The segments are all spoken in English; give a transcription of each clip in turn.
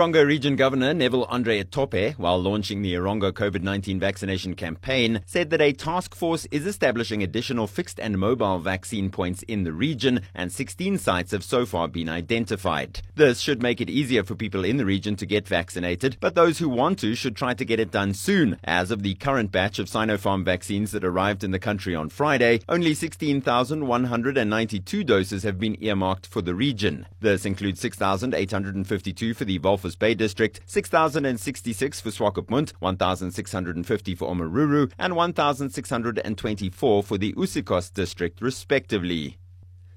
Erongo Region Governor Neville Andre Itope, while launching the Erongo COVID 19 vaccination campaign, said that a task force is establishing additional fixed and mobile vaccine points in the region, and 16 sites have so far been identified. This should make it easier for people in the region to get vaccinated, but those who want to should try to get it done soon. As of the current batch of Sinopharm vaccines that arrived in the country on Friday, only 16,192 doses have been earmarked for the region. This includes 6,852 for the Walvis Bay District, 6,066 for Swakopmund, 1,650 for Omaruru, and 1,624 for the Usakos District, respectively.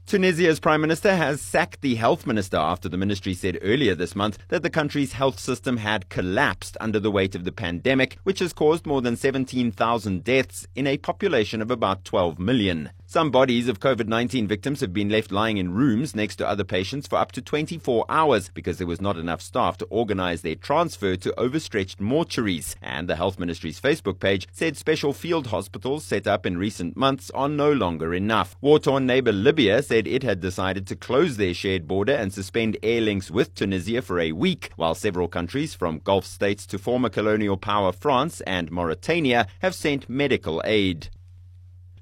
Tunisia's prime minister has sacked the health minister after the ministry said earlier this month that the country's health system had collapsed under the weight of the pandemic, which has caused more than 17,000 deaths in a population of about 12 million. Some bodies of COVID 19 victims have been left lying in rooms next to other patients for up to 24 hours because there was not enough staff to organize their transfer to overstretched mortuaries. And the Health Ministry's Facebook page said special field hospitals set up in recent months are no longer enough. War torn neighbor Libya said it had decided to close their shared border and suspend air links with Tunisia for a week, while several countries, from Gulf states to former colonial power France and Mauritania, have sent medical aid.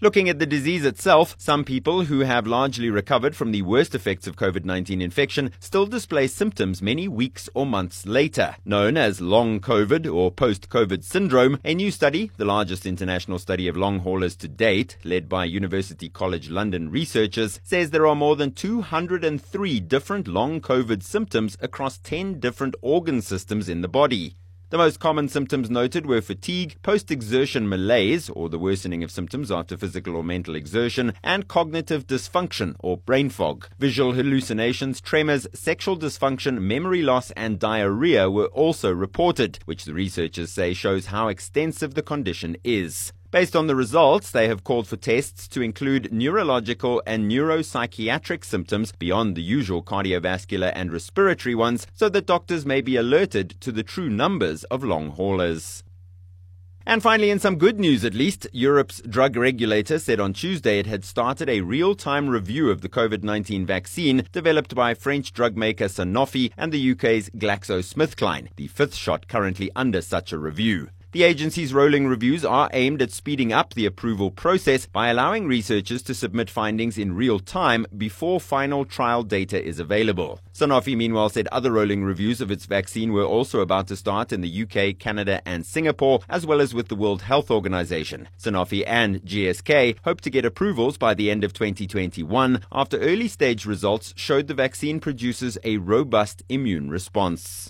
Looking at the disease itself, some people who have largely recovered from the worst effects of COVID 19 infection still display symptoms many weeks or months later. Known as long COVID or post COVID syndrome, a new study, the largest international study of long haulers to date, led by University College London researchers, says there are more than 203 different long COVID symptoms across 10 different organ systems in the body. The most common symptoms noted were fatigue, post exertion malaise, or the worsening of symptoms after physical or mental exertion, and cognitive dysfunction, or brain fog. Visual hallucinations, tremors, sexual dysfunction, memory loss, and diarrhea were also reported, which the researchers say shows how extensive the condition is. Based on the results, they have called for tests to include neurological and neuropsychiatric symptoms beyond the usual cardiovascular and respiratory ones so that doctors may be alerted to the true numbers of long haulers. And finally, in some good news at least, Europe's drug regulator said on Tuesday it had started a real time review of the COVID 19 vaccine developed by French drug maker Sanofi and the UK's GlaxoSmithKline, the fifth shot currently under such a review. The agency's rolling reviews are aimed at speeding up the approval process by allowing researchers to submit findings in real time before final trial data is available. Sanofi, meanwhile, said other rolling reviews of its vaccine were also about to start in the UK, Canada, and Singapore, as well as with the World Health Organization. Sanofi and GSK hope to get approvals by the end of 2021 after early stage results showed the vaccine produces a robust immune response.